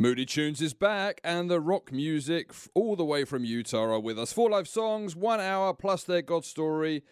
Moody Tunes is back, and the rock music all the way from Utah are with us. Four live songs, one hour plus their God story.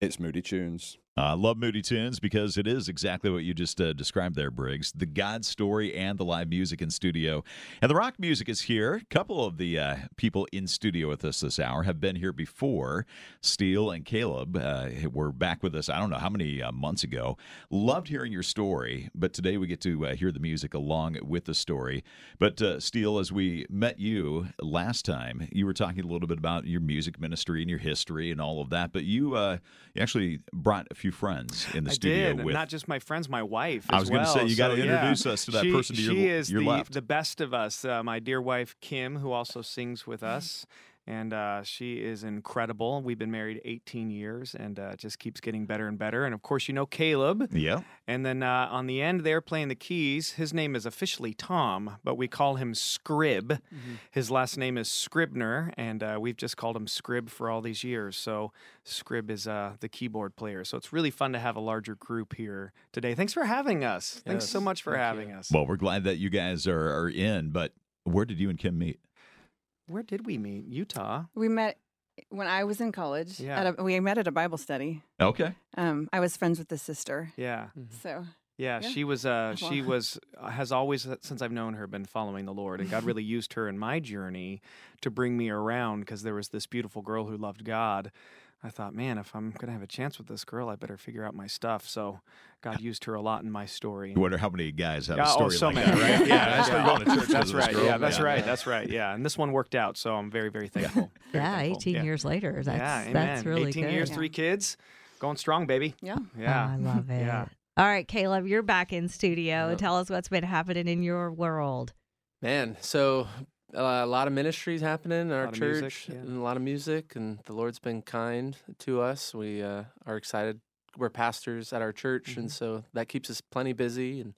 It's Moody Tunes. I uh, love Moody Tunes because it is exactly what you just uh, described there, Briggs. The God story and the live music in studio. And the rock music is here. A couple of the uh, people in studio with us this hour have been here before. Steele and Caleb uh, were back with us, I don't know how many uh, months ago. Loved hearing your story, but today we get to uh, hear the music along with the story. But Steele, as we met you last time, you were talking a little bit about your music ministry and your history and all of that, but you, you actually brought a few few friends in the I studio did, with not just my friends, my wife. I was going to say you got to so, introduce yeah. us to that she, person to your, she is your the, left. the best of us. Uh, my dear wife Kim, who also sings with us. And uh, she is incredible. We've been married 18 years and uh, just keeps getting better and better. And of course, you know Caleb. Yeah. And then uh, on the end, they're playing the keys. His name is officially Tom, but we call him Scrib. Mm-hmm. His last name is Scribner, and uh, we've just called him Scrib for all these years. So Scrib is uh, the keyboard player. So it's really fun to have a larger group here today. Thanks for having us. Yes, Thanks so much for having you. us. Well, we're glad that you guys are, are in, but where did you and Kim meet? Where did we meet? Utah. We met when I was in college. Yeah. A, we met at a Bible study. Okay. Um, I was friends with the sister. Yeah. Mm-hmm. So. Yeah, yeah, she was. Uh, she was uh, has always uh, since I've known her been following the Lord, and God really used her in my journey to bring me around because there was this beautiful girl who loved God. I thought, man, if I'm going to have a chance with this girl, I better figure out my stuff. So God used her a lot in my story. You wonder how many guys have yeah, a story oh, so like many, that, right? Yeah, I yeah. going to. That's right. Yeah, that's yeah. right. That's right. Yeah, and this one worked out, so I'm very, very thankful. Very yeah, thankful. 18 yeah. years later. That's yeah, amen. that's really 18 good. years, Yeah. three kids, going strong, baby. Yeah. Yeah, Oh, I love it. Yeah. All right, Caleb, you're back in studio. Yep. Tell us what's been happening in your world. Man, so uh, a lot of ministries happening in our church, music, yeah. and a lot of music, and the Lord's been kind to us. We uh, are excited. We're pastors at our church, Mm-hmm. and so that keeps us plenty busy. And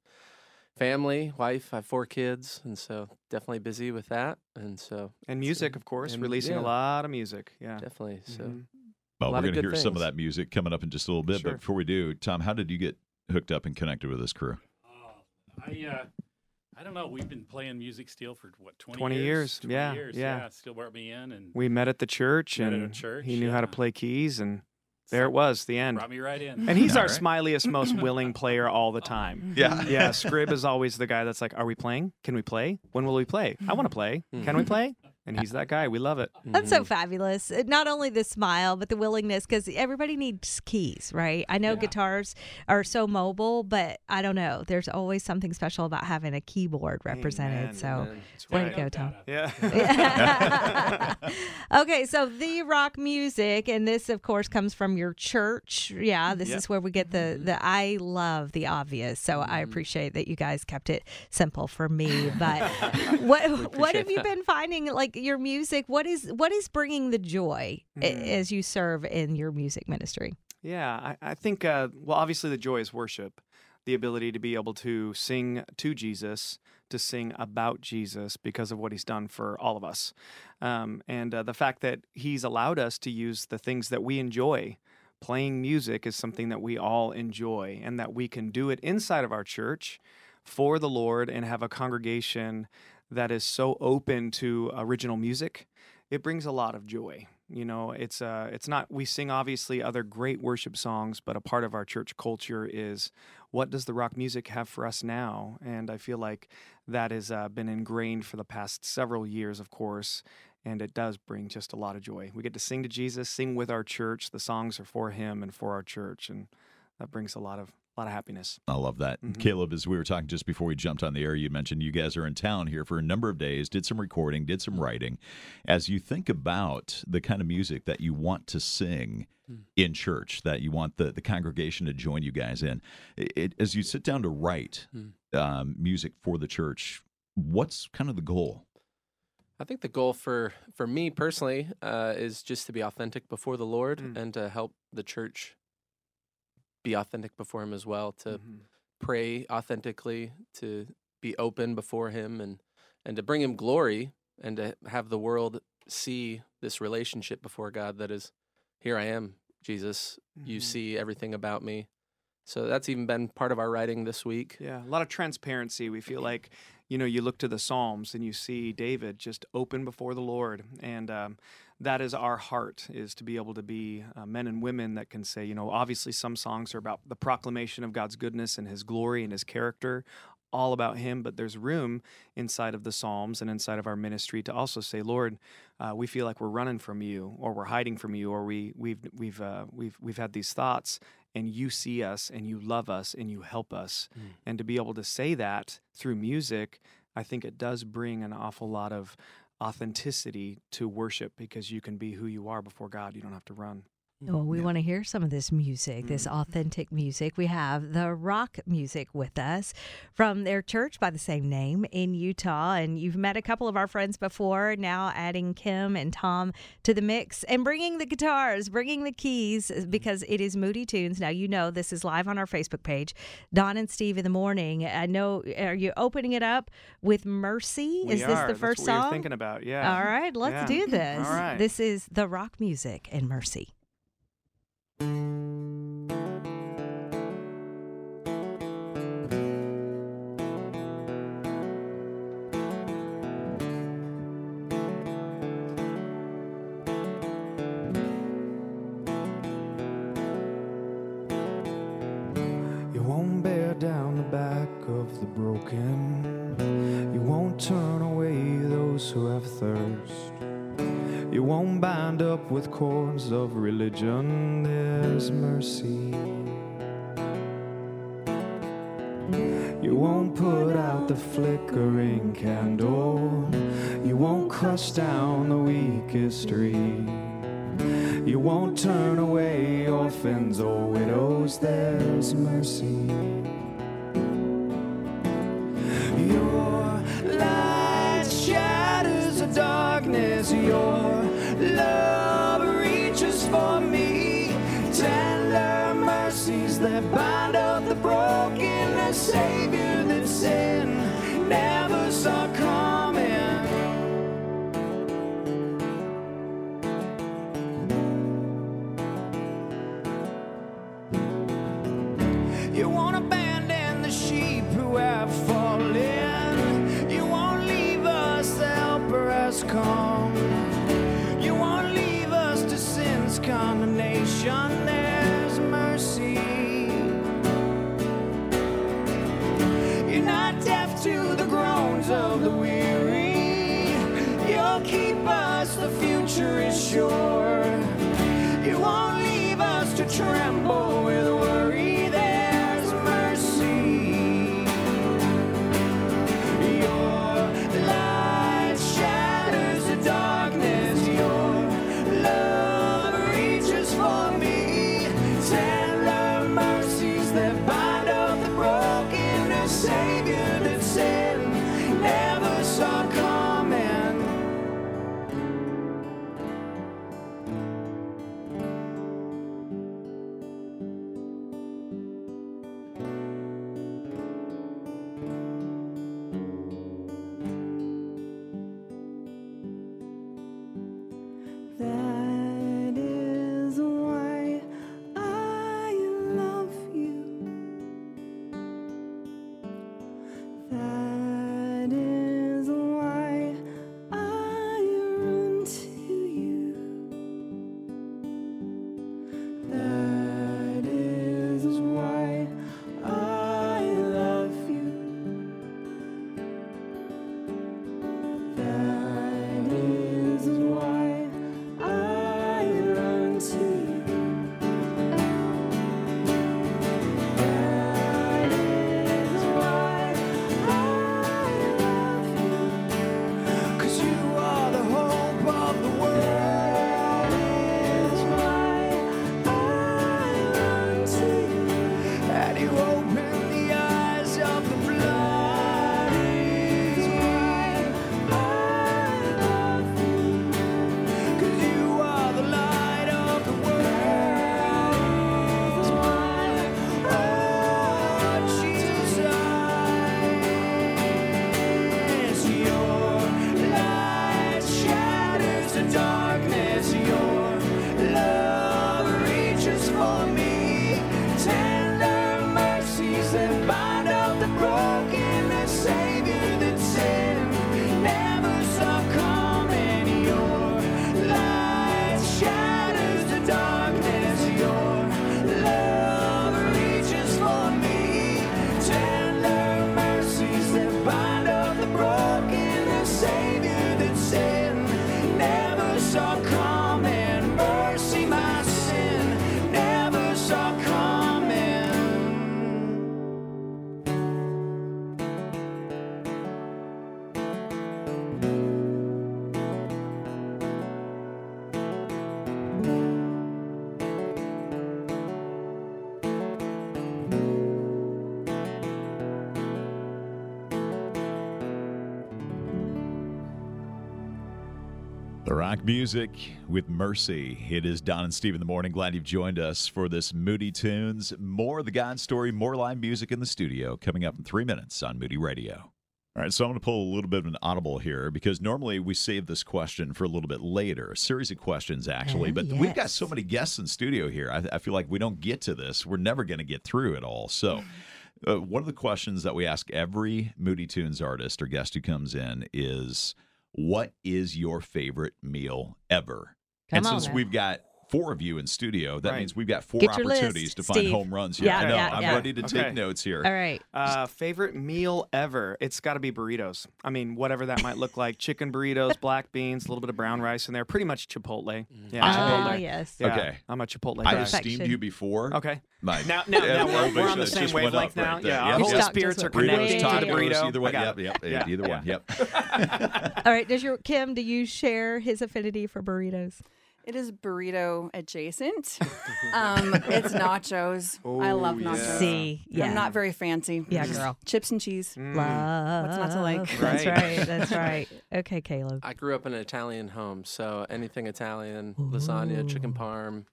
family, wife, I have four kids, and so definitely busy with that. And so And music, of course, and- releasing yeah. a lot of music. Yeah. definitely, so Mhm. Well, A we're going to good hear some of that music coming up in just a little bit. Sure. But before we do, Tom, how did you get hooked up and connected with this crew? I uh, I don't know. We've been playing music Steele for what 20, 20 years, 20 yeah, years. yeah. Still brought me in and We met at the church, Met at and a church, he knew how to play keys, and there it was, the end. brought me right in. And he's our right. smiliest, most willing player all the time. Yeah. Yeah, Scrib is always the guy that's like, "Are we playing? Can we play? When will we play? I want to play. Can we hmm. play?" And he's that guy. We love it. That's Mm-hmm. so fabulous. Uh, Not only the smile, but the willingness, because everybody needs keys, right? I know guitars are so mobile, but I don't know. There's always something special about having a keyboard represented. Amen, so, amen. way Yeah, to go, Tom. Yeah. okay, so the rock music, and this, of course, comes from your church. Yeah, this Yep. is where we get the the I love the obvious. So I appreciate that you guys kept it simple for me. But what what have appreciate you been finding? Like your music, what is what is bringing the joy Mm. as you serve in your music ministry? Yeah, I, I think, uh, well, obviously, the joy is worship, the ability to be able to sing to Jesus, to sing about Jesus because of what he's done for all of us. Um, and uh, the fact that he's allowed us to use the things that we enjoy. Playing music is something that we all enjoy, and that we can do it inside of our church for the Lord and have a congregation that is so open to original music. It brings a lot of joy. You know, it's uh, it's not. We sing obviously other great worship songs, but a part of our church culture is what does the rock music have for us now? And I feel like that has uh, been ingrained for the past several years, of course, and it does bring just a lot of joy. We get to sing to Jesus, sing with our church. The songs are for Him and for our church, and that brings a lot of a lot of happiness. I love that. Mhm. Caleb, as we were talking just before we jumped on the air, you mentioned you guys are in town here for a number of days, did some recording, did some writing. As you think about the kind of music that you want to sing in church, that you want the, the congregation to join you guys in, it, it- as you sit down to write um, music for the church, what's kind of the goal? I think the goal for for me personally uh, is just to be authentic before the Lord Mm. and to help the church be authentic before Him as well. To Mhm. pray authentically, to be open before Him, and and to bring Him glory, and to have the world see this relationship before God that is, here I am, Jesus. You Mhm. see everything about me. So that's even been part of our writing this week. Yeah, a lot of transparency. We feel like you know, you look to the Psalms and you see David just open before the Lord, and um, that is our heart is to be able to be uh, men and women that can say, you know, obviously some songs are about the proclamation of God's goodness and His glory and His character all about him, but there's room inside of the Psalms and inside of our ministry to also say, Lord, uh, we feel like we're running from you, or we're hiding from you, or we we've we've uh, we've we've had these thoughts, and you see us, and you love us, and you help us, Mm. and to be able to say that through music, I think it does bring an awful lot of authenticity to worship because you can be who you are before God. You don't have to run. Well, we want to hear some of this music, this mm. authentic music. We have the rock music with us from their church by the same name in Utah. And you've met a couple of our friends before, now adding Kim and Tom to the mix and bringing the guitars, bringing the keys uh, because it is Moody Tunes. Now, you know, this is live on our Facebook page, Don and Steve in the morning. I know, are you opening it up with Mercy? We is this are. the That's first were song? thinking about, yeah. All right, let's Yeah. do this. All right. This is the rock music and Mercy. You won't bear down the back of the broken. You won't turn away those who have thirst. You won't bind up with cords of religion. There's mercy. You won't put out the flickering candle. You won't crush down the weakest tree. You won't turn away orphans or widows, there's mercy. Rock music with Mercy. It is Don and Steve in the morning. Glad you've joined us for this Moody Tunes. More of the God story, more live music in the studio coming up in three minutes on Moody Radio. All right, so I'm going to pull a little bit of an audible here because normally we save this question for a little bit later, a series of questions actually. Oh, but we've got so many guests in studio here. I, I feel like we don't get to this. We're never going to get through it all. So, uh, one of the questions that we ask every Moody Tunes artist or guest who comes in is, "What is your favorite meal ever?" and Come on since now. we've got four of you in studio, that Right. means we've got four Get opportunities list, to find Steve. home runs here. Yeah, I know. yeah, I'm yeah. ready to take notes here. All right. Uh, favorite meal ever? It's got to be burritos. I mean, whatever that might look like: chicken burritos, black beans, a little bit of brown rice in there. Pretty much Chipotle. Yeah, Ah, Chipotle. yes. Yeah, Okay. I'm a Chipotle I guy. esteemed Perfection. you before. Okay. My Now, now, now we're, we're on the same wavelength up now. right there. yeah, Yep, our Your Holy spirits are connected way to the burrito. Either I one. Yep, yep, either one. Yep. All right. Does your Kim? Do you share his affinity for burritos? It is burrito adjacent. um, it's nachos. I love Oh, nachos. yeah. See, yeah, I'm not very fancy. Yeah, girl. Chips and cheese. Mm. love. What's not to like? That's Right. right. That's right. Okay, Caleb. I grew up in an Italian home, so anything Italian, lasagna, chicken Ooh. parm.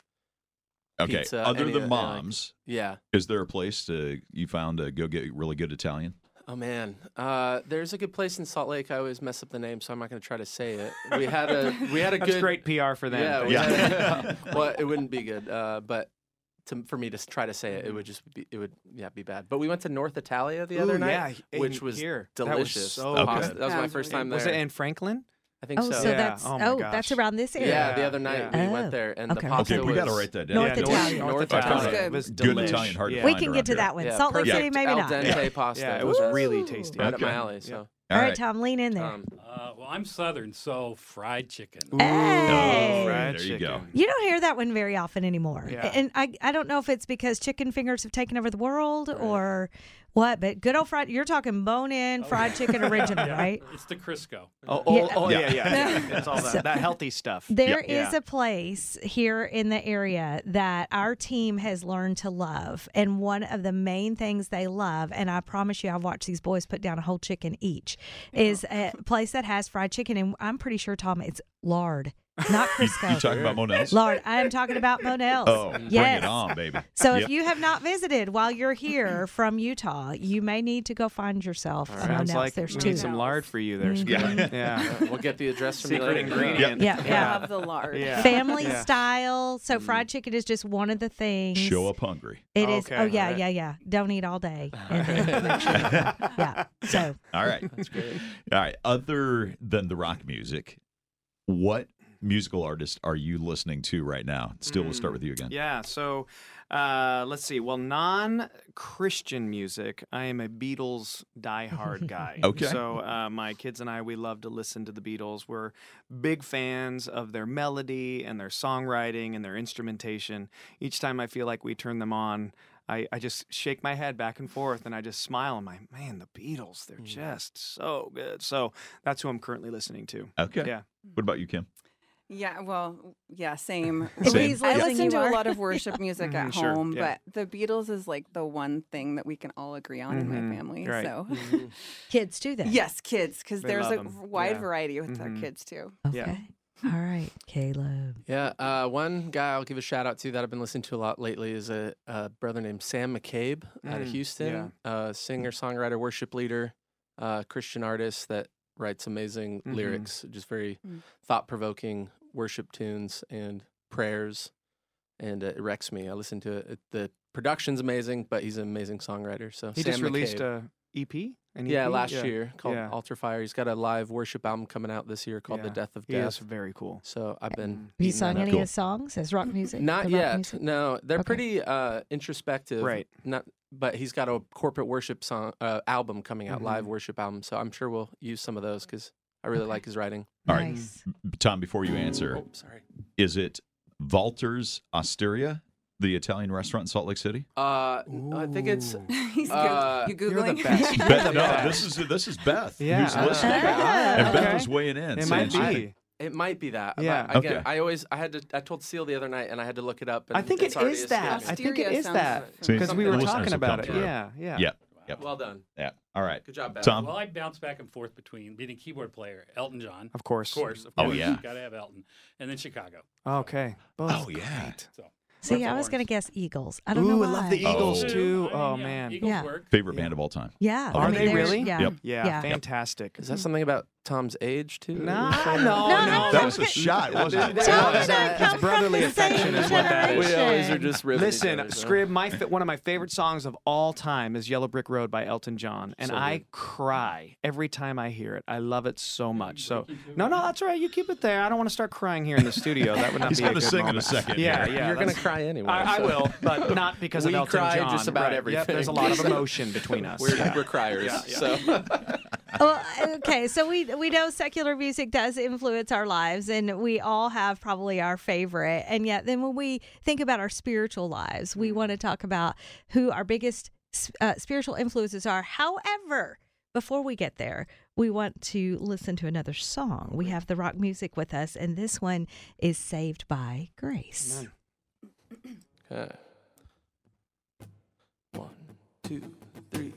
Okay. Pizza, Other than of- like- moms, Yeah. is there a place to you found to go get really good Italian? Oh man, uh, there's a good place in Salt Lake. I always mess up the name, so I'm not going to try to say it. We had a we had a That's good great PR for them. Yeah, Thank we you. had- well, it wouldn't be good, uh, but to, for me to try to say it, it would just be it would yeah be bad. But we went to North Italia the other night, yeah, which was here. delicious. That was so Okay. That was my first time there. Was it in Franklin? I think Oh, so. so Yeah. that's Oh oh, my that's around this area. yeah, the other night yeah. we went Oh, there, and okay. the pasta Okay, we got to write that down. North yeah, Italian. North, North Italian. Italian. It was Good Good. Italian, hard to yeah. We can get to here. that one. yeah, Salt Lake City, maybe not. al not. dente pasta. Yeah, it was was really tasty. right up my alley. So All All right, right. Tom, lean in there. um, Uh, well, I'm Southern, so fried chicken. Hey. Oh, fried there you go. chicken. You don't hear that one very often anymore. Yeah. And I, I don't know if it's because chicken fingers have taken over the world or what, but good old fried, you're talking bone in oh, fried chicken original, Yeah, right? It's the Crisco. Oh, oh, Yeah. oh yeah, Yeah. yeah. yeah. It's all that, that healthy stuff. There is Yeah. a place here in the area that our team has learned to love. And one of the main things they love, and I promise you, I've watched these boys put down a whole chicken each, is a place that has fried chicken. And I'm pretty sure, Tom, it's lard, not Crisco. You talking about Monell's? Lard, I am talking about Monell's. Oh, bring yes. it on, baby. So Yep. if you have not visited while you're here from Utah, you may need to go find yourself a Sounds Monell's. like There's we two. need some lard for you there. Mhm. Squid. Yeah. uh, we'll get the address from you Secret later. ingredient. Yeah, I yeah. love the lard. Yeah. Family Yeah. style. So fried chicken is just one of the things. Show up hungry. It is. Okay, Oh yeah, alright. yeah, yeah. Don't eat all day. And then sure- yeah. So All right. That's great. All right. Other than the rock music, what musical artist are you listening to right now? Still, we'll start with you again. Yeah. So uh, let's see. Well, non Christian music, I am a Beatles diehard guy. Okay. So uh, my kids and I, we love to listen to the Beatles. We're big fans of their melody and their songwriting and their instrumentation. Each time I feel like we turn them on, I, I just shake my head back and forth and I just smile. I'm like, man, the Beatles, they're just so good. So that's who I'm currently listening to. Okay. Yeah. What about you, Kim? Yeah, well, yeah, same. Same. he's I listen to a lot of worship music Mhm, at sure, home, yeah. but the Beatles is like the one thing that we can all agree on in Mhm, my family. right. So, kids do that. yes, kids, because there's a a 'em, wide yeah. variety with our Mhm. kids too. Okay. Yeah. All right, Caleb. Yeah, uh, one guy I'll give a shout out to that I've been listening to a lot lately is a, a brother named Sam McCabe out of Mm, Houston, uh, singer, songwriter, worship leader, uh, Christian artist that writes amazing Mhm. lyrics, just very Mm. thought provoking worship tunes and prayers, and uh, it wrecks me. I listen to it. it. The production's amazing, but he's an amazing songwriter. So He Sam just released McCabe. a EP? An yeah, last Yeah. year called Yeah. Altar Fire. He's got a live worship album coming out this year called The Death of He Death. is very cool. So I've been Mm. Have you sung any Cool. of his songs as rock music? Not rock yet. music? No, they're Okay. pretty uh, introspective. Right. Not, but he's got a corporate worship song uh, album coming out, live Mhm. worship album. So I'm sure we'll use some of those because I really Okay. like his writing. All right. Nice. Tom, before you answer, Oh, sorry. is it Valter's Osteria, the Italian restaurant in Salt Lake City? Uh, I think it's. Ooh. He's Uh. You're the googling? best. Beth, no, this is this is Beth Yeah. who's listening, and Beth okay. was weighing in. It saying might she's- be. It might be that. but Yeah. Again, Okay. I always I had to. I told Seal the other night, and I had to look it up. And I think it's it already is that. I think it Osteria is sounds that because we were talking about it. Yeah, yeah. Yeah. Yep. Well done. Yeah. All right. Good job, Beth. Tom. Well, I bounce back and forth between being a keyboard player, Elton John, Of course. of course, of Oh, course, yeah. got to have Elton, and then Chicago. Okay. Oh, Both Oh, yeah. great. So See, I was going to guess Eagles. I don't know Ooh. I love the Oh. Eagles Two, too. I Oh mean, yeah, man. Eagles Yeah. work. Favorite Yeah. band of all time. Yeah. Are I mean, they really? Yeah. Yep. Yeah, Yeah. fantastic. Is that something about Tom's age too? Nah, Or no, No, no. That was a shot, wasn't it? Tom Yeah, and I it's from brotherly the same affection is what that is. We always are just ribbing each Listen, other, so. Scrib, my fa- one of my favorite songs of all time is "Yellow Brick Road" by Elton John, and So I good. cry every time I hear it. I love it so much. So, no, no, that's all right. You keep it there. I don't want to start crying here in the studio. That would not He's be a gonna good sing in a second Yeah, here. yeah. You're going to cry anyway. I, I will, but not because We of Elton John. We cry John. just about Right. Yep, there's a lot of emotion between us. We're, Yeah. we're criers. So well, okay, so we we know secular music does influence our lives, and we all have probably our favorite. And yet, then when we think about our spiritual lives, we want to talk about who our biggest uh, spiritual influences are. However, before we get there, we want to listen to another song. We have the rock music with us, and this one is "Saved by Grace." Okay. One, two, three.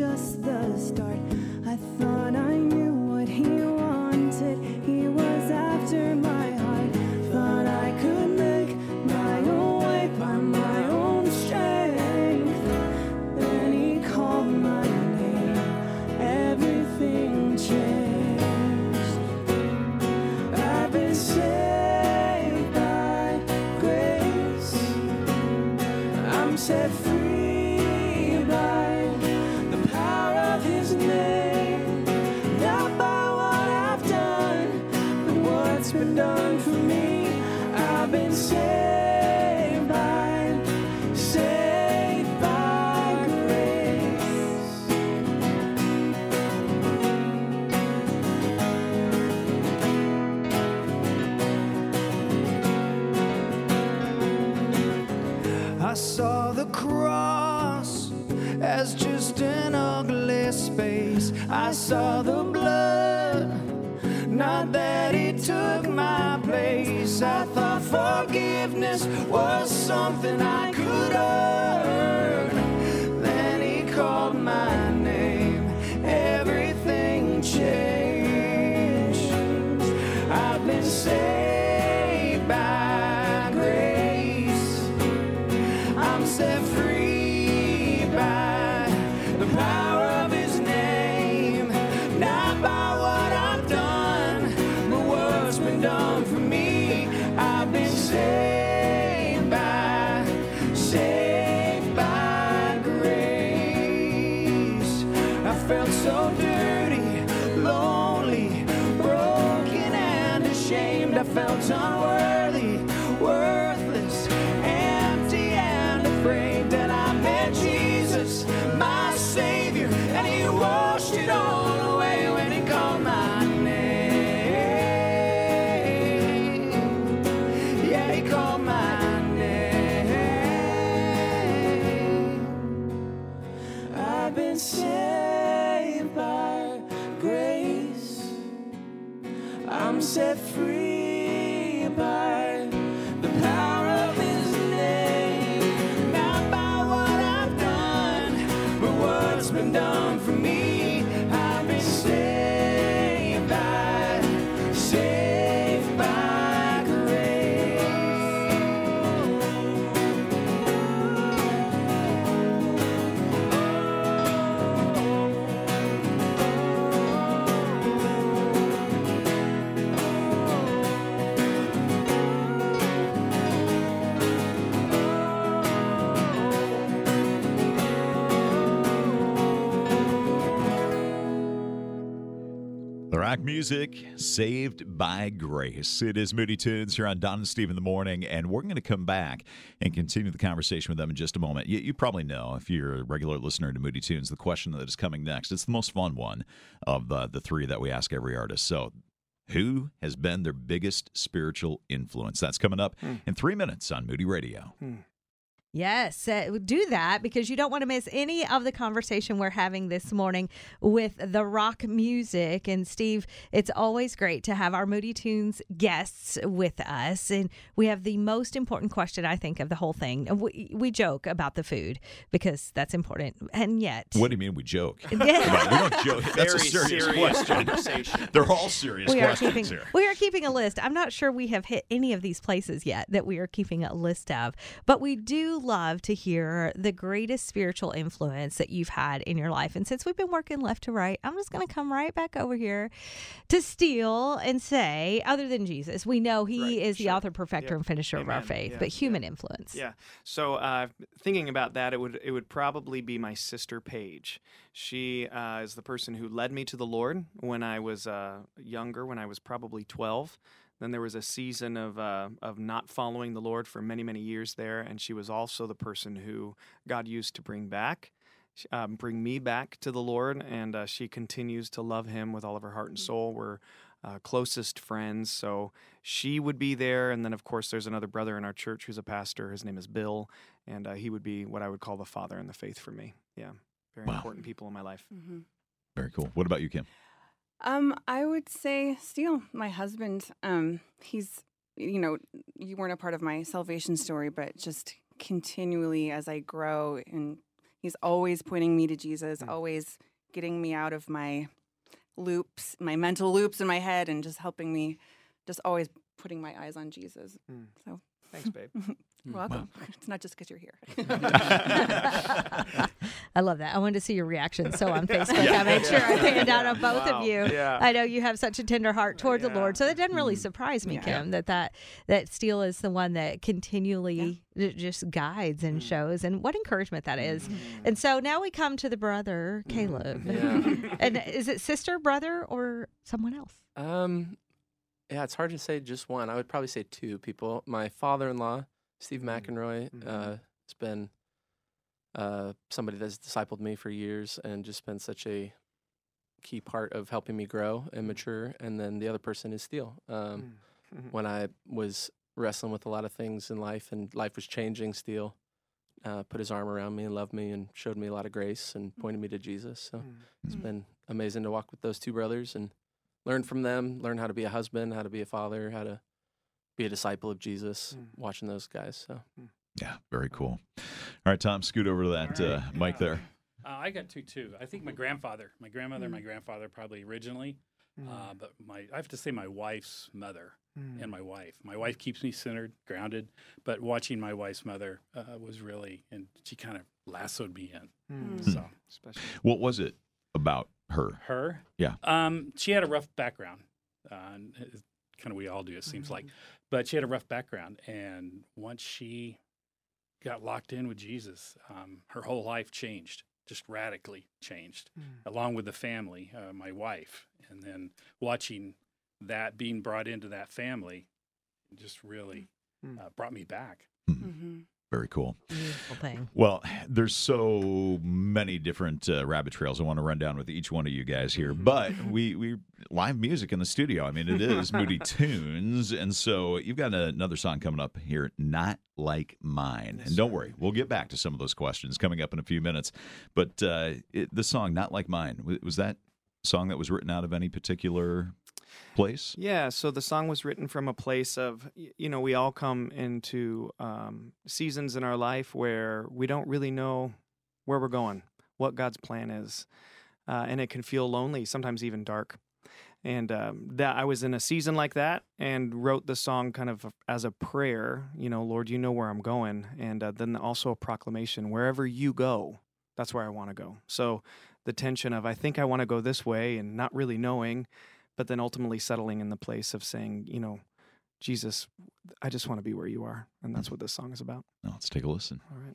Just the start. I thought I knew what he wanted, he saw the blood, not that he took my place. I thought forgiveness was something I could earn. Music, saved by grace. It is Moody Tunes here on Don and Steve in the morning, and we're going to come back and continue the conversation with them in just a moment. You, you probably know, if you're a regular listener to Moody Tunes, the question that is coming next. It's the most fun one of the, the three that we ask every artist. So, who has been their biggest spiritual influence? That's coming up hmm. in three minutes on Moody Radio. Hmm. Yes, uh, do that because you don't want to miss any of the conversation we're having this morning with the rock music. And Steve, it's always great to have our Moody Tunes guests with us. And we have the most important question, I think, of the whole thing. We, we joke about the food because that's important. And yet, What do you mean we joke? Yeah. We don't joke. That's a serious, serious question. conversation. They're all serious we are questions keeping here. we are keeping a list. I'm not sure we have hit any of these places yet that we are keeping a list of, but we do love to hear the greatest spiritual influence that you've had in your life. And since we've been working left to right, I'm just going to come right back over here to Steele and say, other than Jesus, we know he Right, is the author, perfecter, Yeah. and finisher of our faith, Yeah, but yeah. human influence. Yeah. So uh, thinking about that, it would it would probably be my sister Paige. She uh, is the person who led me to the Lord when I was uh, younger, when I was probably twelve. Then there was a season of uh, of not following the Lord for many many years there, and she was also the person who God used to bring back. Um, bring me back to the Lord, and uh, she continues to love Him with all of her heart and soul. We're uh, closest friends, so she would be there. And then, of course, there's another brother in our church who's a pastor. His name is Bill, and uh, he would be what I would call the father in the faith for me. Yeah, very Wow. important people in my life. Mhm. Very cool. What about you, Kim? Um, I would say Steele, my husband. Um, he's you know, you weren't a part of my salvation story, but just continually as I grow and he's always pointing me to Jesus, Mm. always getting me out of my loops, my mental loops in my head and just helping me just always putting my eyes on Jesus. Mm. So Thanks, babe. Mm. you're welcome. It's not just because you're here. I love that. I wanted to see your reaction. So on Facebook, I made sure I panned out on both Wow. of you. Yeah. I know you have such a tender heart toward the Lord, so that doesn't really mm-hmm. surprise me, Yeah. Kim, that that that Steele is the one that continually j- just guides and mm. shows, and what encouragement that is. Mm-hmm. And so now we come to the brother mm-hmm. Caleb, Yeah. and is it sister, brother, or someone else? Um, yeah, it's hard to say just one. I would probably say two people. My father-in-law, Steve McEnroy, Mhm. uh, has been uh, somebody that's discipled me for years and just been such a key part of helping me grow and mature. And then the other person is Steele. Um, Mhm. When I was wrestling with a lot of things in life and life was changing, Steele uh, put his arm around me and loved me and showed me a lot of grace and pointed me to Jesus. So Mm. it's been amazing to walk with those two brothers and learn from them, learn how to be a husband, how to be a father, how to be a disciple of Jesus, Mm. watching those guys. So Yeah, very cool. All right, Tom, scoot over to that All uh, mic there. Uh, I got two too. I think my grandfather, my grandmother, my grandfather probably originally, uh, but my I have to say my wife's mother Mm. and my wife. My wife keeps me centered, grounded, but watching my wife's mother uh, was really, and she kind of lassoed me in. Mm. So Special. What was it about her? her, Yeah. um, she had a rough background. Uh, kind of we all do, it seems like, but she had a rough background, and once she got locked in with Jesus, um, her whole life changed, just radically changed, along with the family, uh, my wife, and then watching that being brought into that family, just really Mm. uh, brought me back. hmm Very cool. Beautiful thing. Well, there's so many different uh, rabbit trails I want to run down with each one of you guys here, but we we live music in the studio. I mean, it is Moody Tunes, and so you've got another song coming up here, "Not Like Mine." and don't worry, we'll get back to some of those questions coming up in a few minutes. But uh, it, the song "Not Like Mine" was that song that was written out of any particular place? Yeah, so the song was written from a place of, you know, we all come into um, seasons in our life where we don't really know where we're going, what God's plan is, uh, and it can feel lonely, sometimes even dark. And um, that I was in a season like that, and wrote the song kind of as a prayer. You know, Lord, you know where I'm going, and uh, then also a proclamation: wherever you go, that's where I want to go. So the tension of I think I want to go this way, and not really knowing, but then ultimately settling in the place of saying, you know, Jesus, I just want to be where you are. And that's mm-hmm. what this song is about. Now, let's take a listen. All right.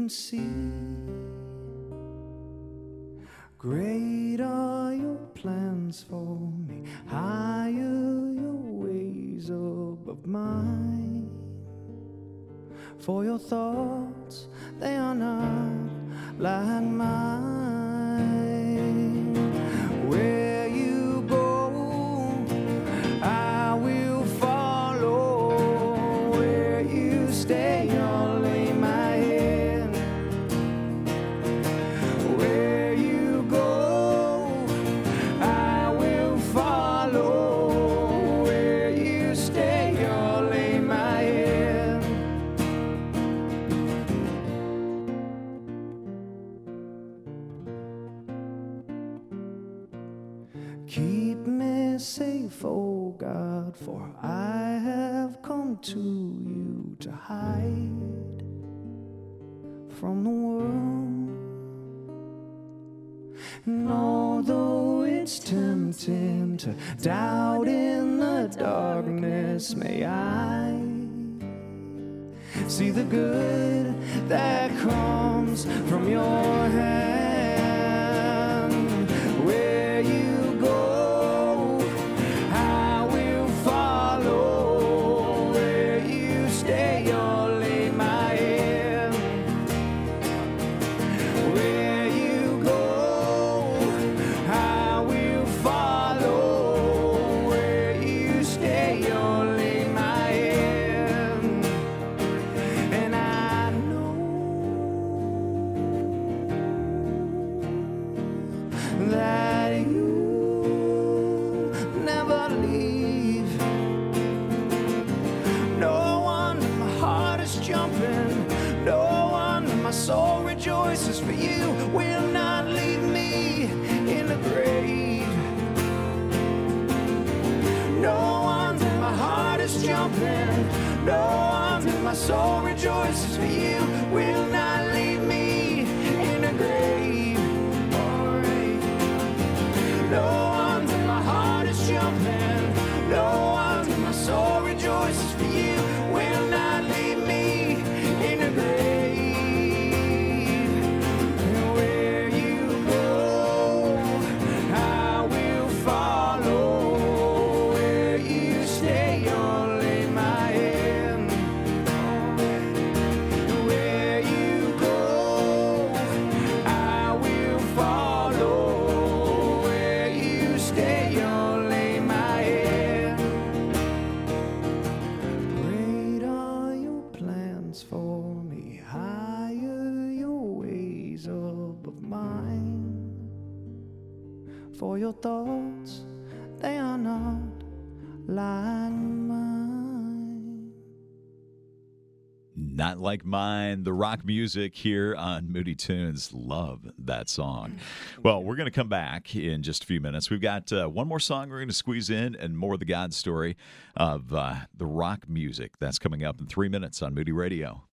Can see great are your plans for me, higher your ways above mine. For your thoughts, they are not like mine. And although it's tempting to doubt in the darkness, may I see the good that comes from your hand. Thoughts, they are not like mine. Not like mine. The rock music here on Moody Tunes. Love that song. Well, we're going to come back in just a few minutes. We've got uh, one more song we're going to squeeze in and more of the God story of uh, the rock music. That's coming up in three minutes on Moody Radio.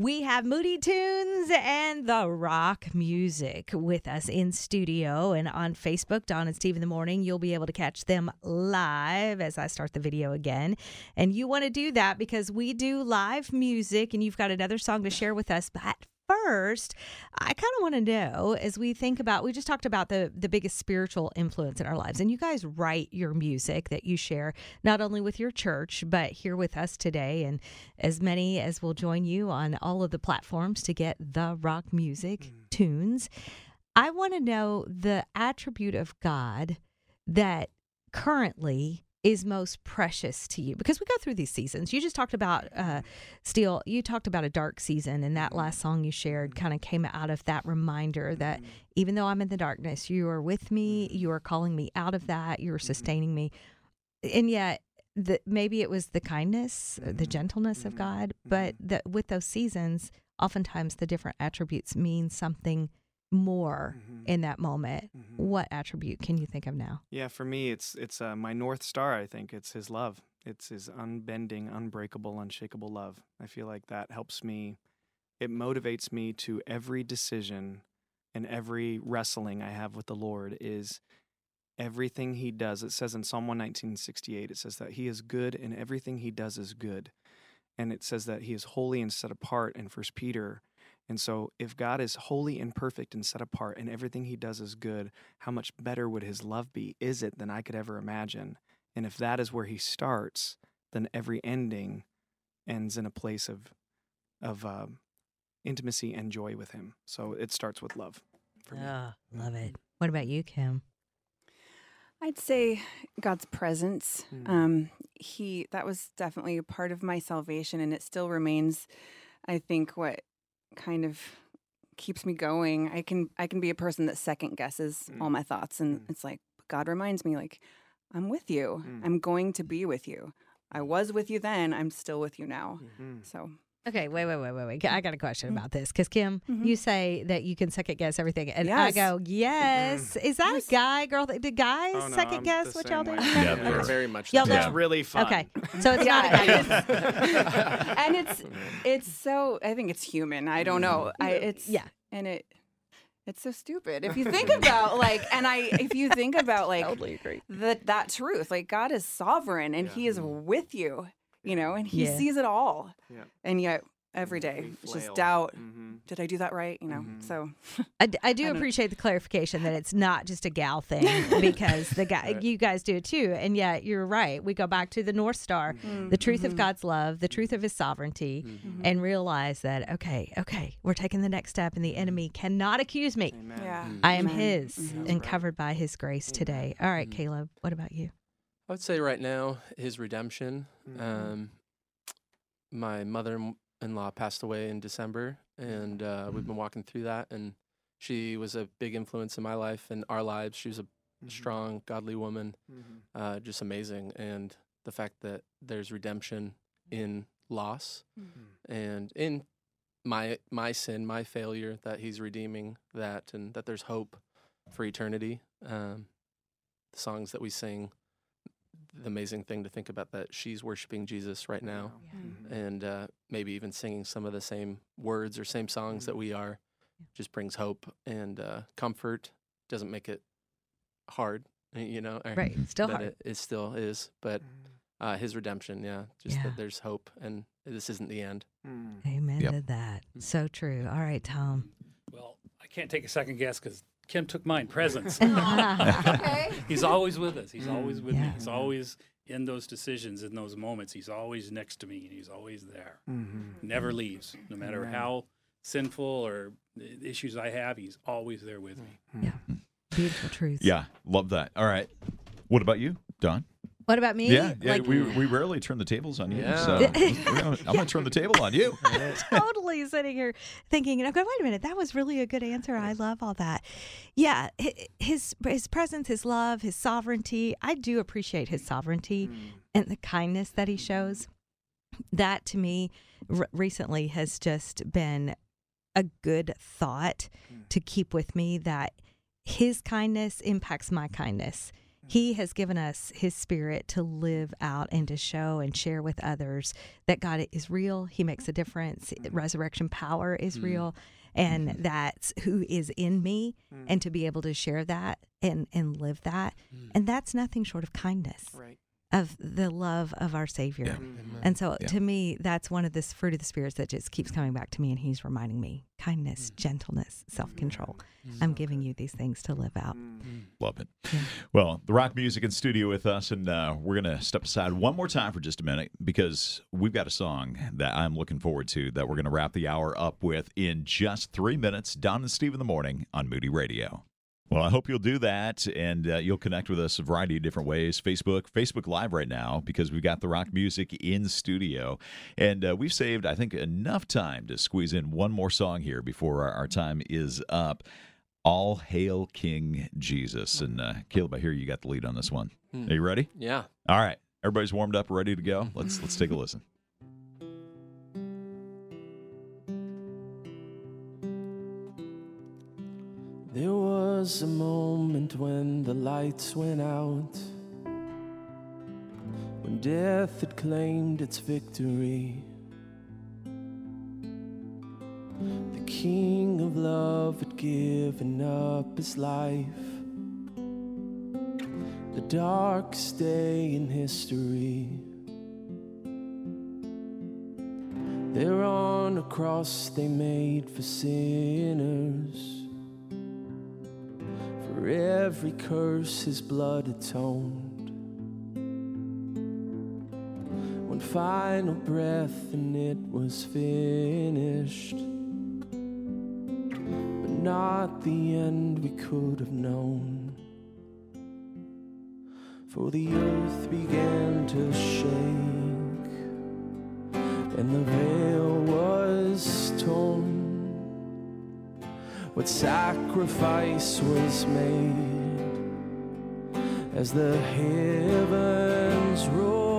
We have Moody Tunes and the rock music with us in studio and on Facebook, Don and Steve in the morning. You'll be able to catch them live as I start the video again. And you want to do that because we do live music and you've got another song to share with us. But first, I kind of want to know as we think about we just talked about the the biggest spiritual influence in our lives and you guys write your music that you share not only with your church but here with us today and as many as will join you on all of the platforms to get the rock music mm. tunes. I want to know the attribute of God that currently is most precious to you? Because we go through these seasons. You just talked about uh Steele, you talked about a dark season and that last song you shared kind of came out of that reminder that mm-hmm. even though I'm in the darkness, you are with me, mm-hmm. you are calling me out of that, you're mm-hmm. sustaining me. And yet the, maybe it was the kindness, uh, the gentleness of God, but that with those seasons, oftentimes the different attributes mean something more in that moment. What attribute can you think of now? Yeah, for me, it's it's uh, my north star. I think it's His love. It's His unbending, unbreakable, unshakable love. I feel like that helps me. It motivates me to every decision and every wrestling I have with the Lord. Is everything He does. It says in Psalm one nineteen sixty eight. It says that He is good and everything He does is good, and it says that He is holy and set apart in First Peter. And so, if God is holy and perfect and set apart and everything he does is good, how much better would his love be? Is it than I could ever imagine? And if that is where he starts, then every ending ends in a place of, of um, intimacy and joy with him. So, it starts with love for me. Oh, love it. What about you, Kim? I'd say God's presence. Mm. Um, he that was definitely a part of my salvation, and it still remains. I think what kind of keeps me going. I can I can be a person that second guesses Mm. all my thoughts, and Mm. it's like God reminds me, like I'm with you. Mm. I'm going to be with you. I was with you then. I'm still with you now. Mm. So Okay, wait, wait, wait, wait, wait. I got a question Mm. about this because Kim, Mhm. you say that you can second guess everything, and I Yes. go, yes. Is that Yes. a guy, girl? Did guys Oh, no, second I'm guess what y'all do? Yeah, Yeah. very much. Y'all so. know. It's really fun. Okay, so it's not a guy. Yeah, and it's it's so I think it's human. I don't know. I it's Yeah. and it it's so stupid if you think about like and I if you think about like totally agree. that that truth like God is sovereign and Yeah. He is with you, you know, and He Yeah. sees it all. Yeah. And yet every day it's just flail. doubt. Mhm. Did I do that right? You know. Mhm. So I, d- I do I don't- appreciate the clarification that it's not just a gal thing because the guy Right. you guys do it too, and yet you're right. We go back to the North Star, the truth of Mhm. God's love, the truth of His sovereignty, Mhm. and realize that okay, okay, we're taking the next step, and the enemy cannot accuse me. Amen. yeah. I am Amen. His and right. covered by His grace today. All right. Caleb, what about you? I would say right now his redemption. Mhm. Um, my mother-in-law passed away in December, and uh, we've been walking through that. And she was a big influence in my life and our lives. She was a Mhm. strong, godly woman, Mhm. uh, just amazing. And the fact that there's redemption in loss and in my my sin, my failure, that He's redeeming that, and that there's hope for eternity. Um, the songs that we sing, the amazing thing to think about that she's worshiping Jesus right now, Mhm. and uh, maybe even singing some of the same words or same songs that we are, just brings hope and uh, comfort. Doesn't make it hard, you know. or Right, still that hard. It, it still is, but uh, His redemption, yeah, just Yeah. that there's hope, and this isn't the end. Mm. Amen Yep. to that. So true. All right, Tom. Well, I can't take a second guess because Kim took mine. Presence. Okay. He's always with us. He's always with Yeah. me. He's always in those decisions, in those moments. He's always next to me, and he's always there. Mhm. Never leaves, no matter Amen. how sinful or uh, issues I have. He's always there with me. Yeah. Beautiful truth. Yeah, love that. All right. What about you, Don? What about me? Yeah, yeah. Like, we, we rarely turn the tables on you. Yeah. So gonna- I'm going to turn the table on you. totally sitting here thinking, okay, wait a minute, that was really a good answer. I love all that. Yeah, his his presence, his love, his sovereignty. I do appreciate his sovereignty Mm. and the kindness that he shows. That to me, r- recently has just been a good thought to keep with me. That his kindness impacts my kindness. He has given us his spirit to live out and to show and share with others that God is real. He makes a difference. Resurrection power is mm. real. And mm-hmm. that's who is in me. Mm. And to be able to share that and, and live that. Mm. And that's nothing short of kindness, Right. Of the love of our Savior. Mm-hmm. And so Yeah. to me, that's one of the fruit of the spirits that just keeps coming back to me. And he's reminding me kindness, gentleness, self control. I'm giving you these things to live out. Mm. Love it. Yeah. Well, the rock music in studio with us, and uh, we're going to step aside one more time for just a minute because we've got a song that I'm looking forward to that we're going to wrap the hour up with in just three minutes. Don and Steve in the morning on Moody Radio. Well, I hope you'll do that and uh, you'll connect with us a variety of different ways. Facebook, Facebook Live right now because we've got the rock music in studio. And uh, we've saved, I think, enough time to squeeze in one more song here before our, our time is up. All Hail King Jesus. And uh, Caleb, I hear you got the lead on this one. Hmm. Are you ready? Yeah. All right. Everybody's warmed up, ready to go. Let's let's take a listen. There was a moment when the lights went out, when death had claimed its victory. The King of love had given up his life, the darkest day in history. There on a cross they made for sinners. For every curse his blood atoned. One final breath and it was finished. But not the end we could have known. For the earth began to shake and the veil What sacrifice was made as the heavens roar?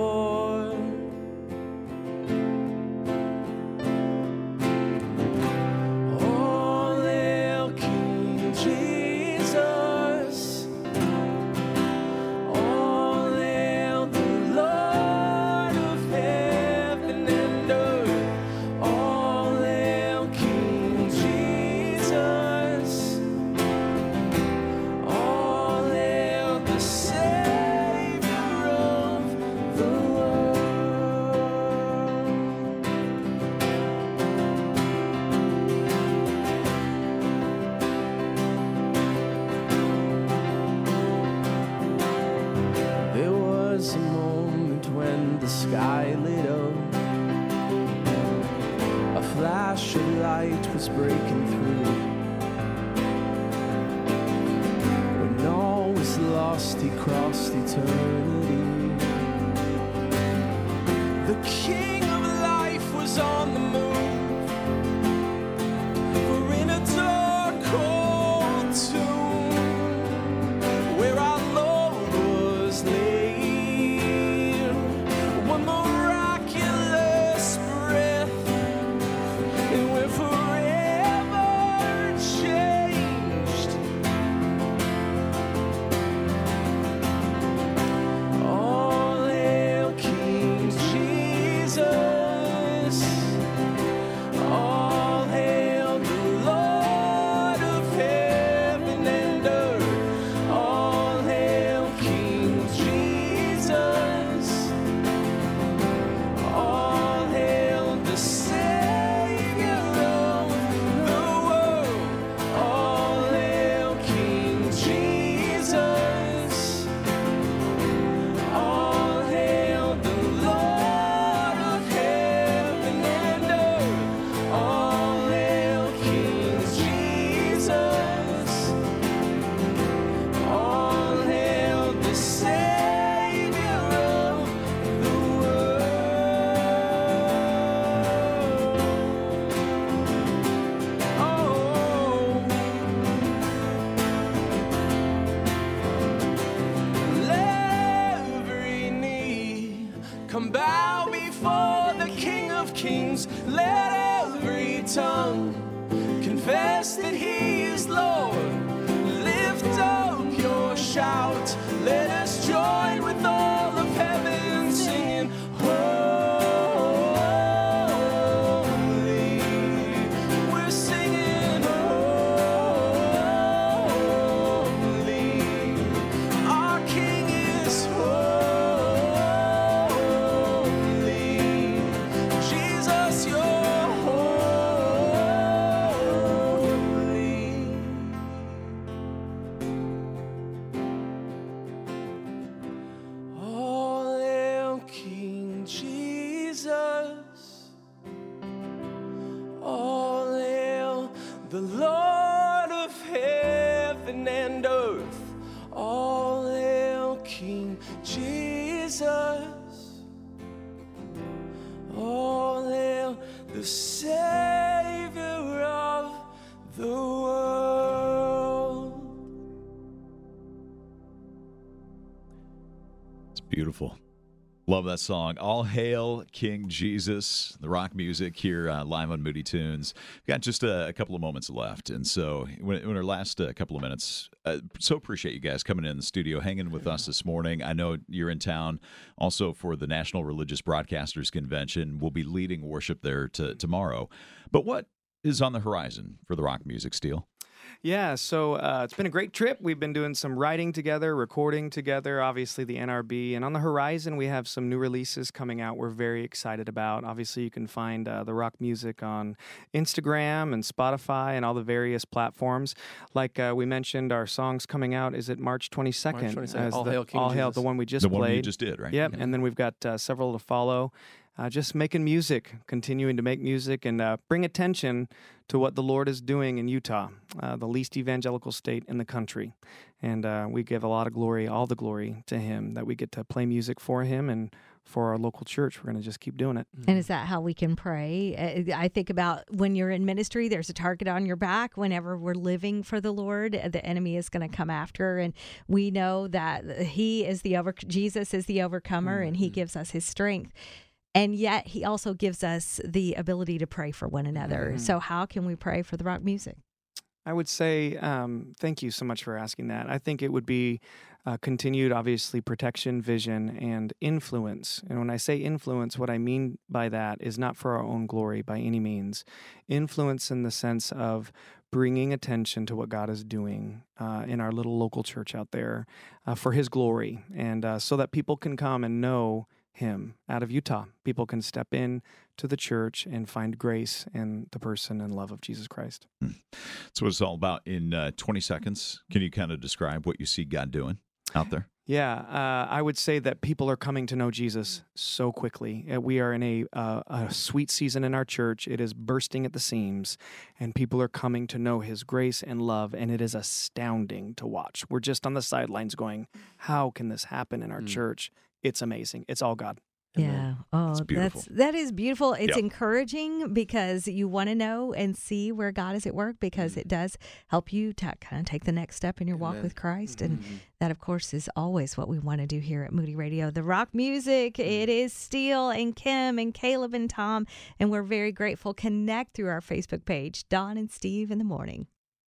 On the move. Come bow before the King of Kings. Let every tongue confess that He is Lord. Lift up your shout. Beautiful. Love that song. All hail King Jesus, the rock music here uh, live on Moody Tunes. We've got just a, a couple of moments left. And so, in our last uh, couple of minutes, uh, so appreciate you guys coming in the studio, hanging with us this morning. I know you're in town also for the National Religious Broadcasters Convention. We'll be leading worship there to, tomorrow. But what is on the horizon for the rock music, Steele? Yeah, so uh, it's been a great trip. We've been doing some writing together, recording together, obviously the NRB. And on the horizon, we have some new releases coming out we're very excited about. Obviously, you can find uh, the rock music on Instagram and Spotify and all the various platforms. Like uh, we mentioned, our song's coming out is it March 22nd? 22nd. as All the, Hail King All Hail, the one we just the played. one you just did, right? Yep, and then we've got uh, several to follow. Uh, just making music, continuing to make music, and uh, bring attention to what the Lord is doing in Utah, uh, the least evangelical state in the country. And uh, we give a lot of glory, all the glory to Him that we get to play music for Him and for our local church. We're going to just keep doing it. And is that how we can pray? Uh, I think about when you're in ministry, there's a target on your back. Whenever we're living for the Lord, uh, the enemy is going to come after. And we know that He is the over, Jesus is the overcomer, and He gives us His strength. And yet, He also gives us the ability to pray for one another. So, how can we pray for the rock music? I would say um, thank you so much for asking that. I think it would be uh, continued, obviously, protection, vision, and influence. And when I say influence, what I mean by that is not for our own glory by any means. Influence in the sense of bringing attention to what God is doing uh, in our little local church out there uh, for His glory, and uh, so that people can come and know Him out of Utah. People can step in to the church and find grace in the person and love of Jesus Christ. That's what it's all about. In uh, 20 seconds, can you kind of describe what you see God doing out there? Yeah, uh, I would say that people are coming to know Jesus so quickly. Uh, We are in a uh, a sweet season in our church. It is bursting at the seams, and people are coming to know His grace and love, and it is astounding to watch. We're just on the sidelines going, "How can this happen in our Mm. church?" It's amazing. It's all God. Yeah. Oh, That's beautiful. that's beautiful. It's Yep. encouraging because you want to know and see where God is at work because Mm. it does help you to kind of take the next step in your walk with Christ. And Mhm. that, of course, is always what we want to do here at Moody Radio. The rock music, Mm. it is Steele and Kim and Caleb and Tom. And we're very grateful. Connect through our Facebook page, Don and Steve in the morning.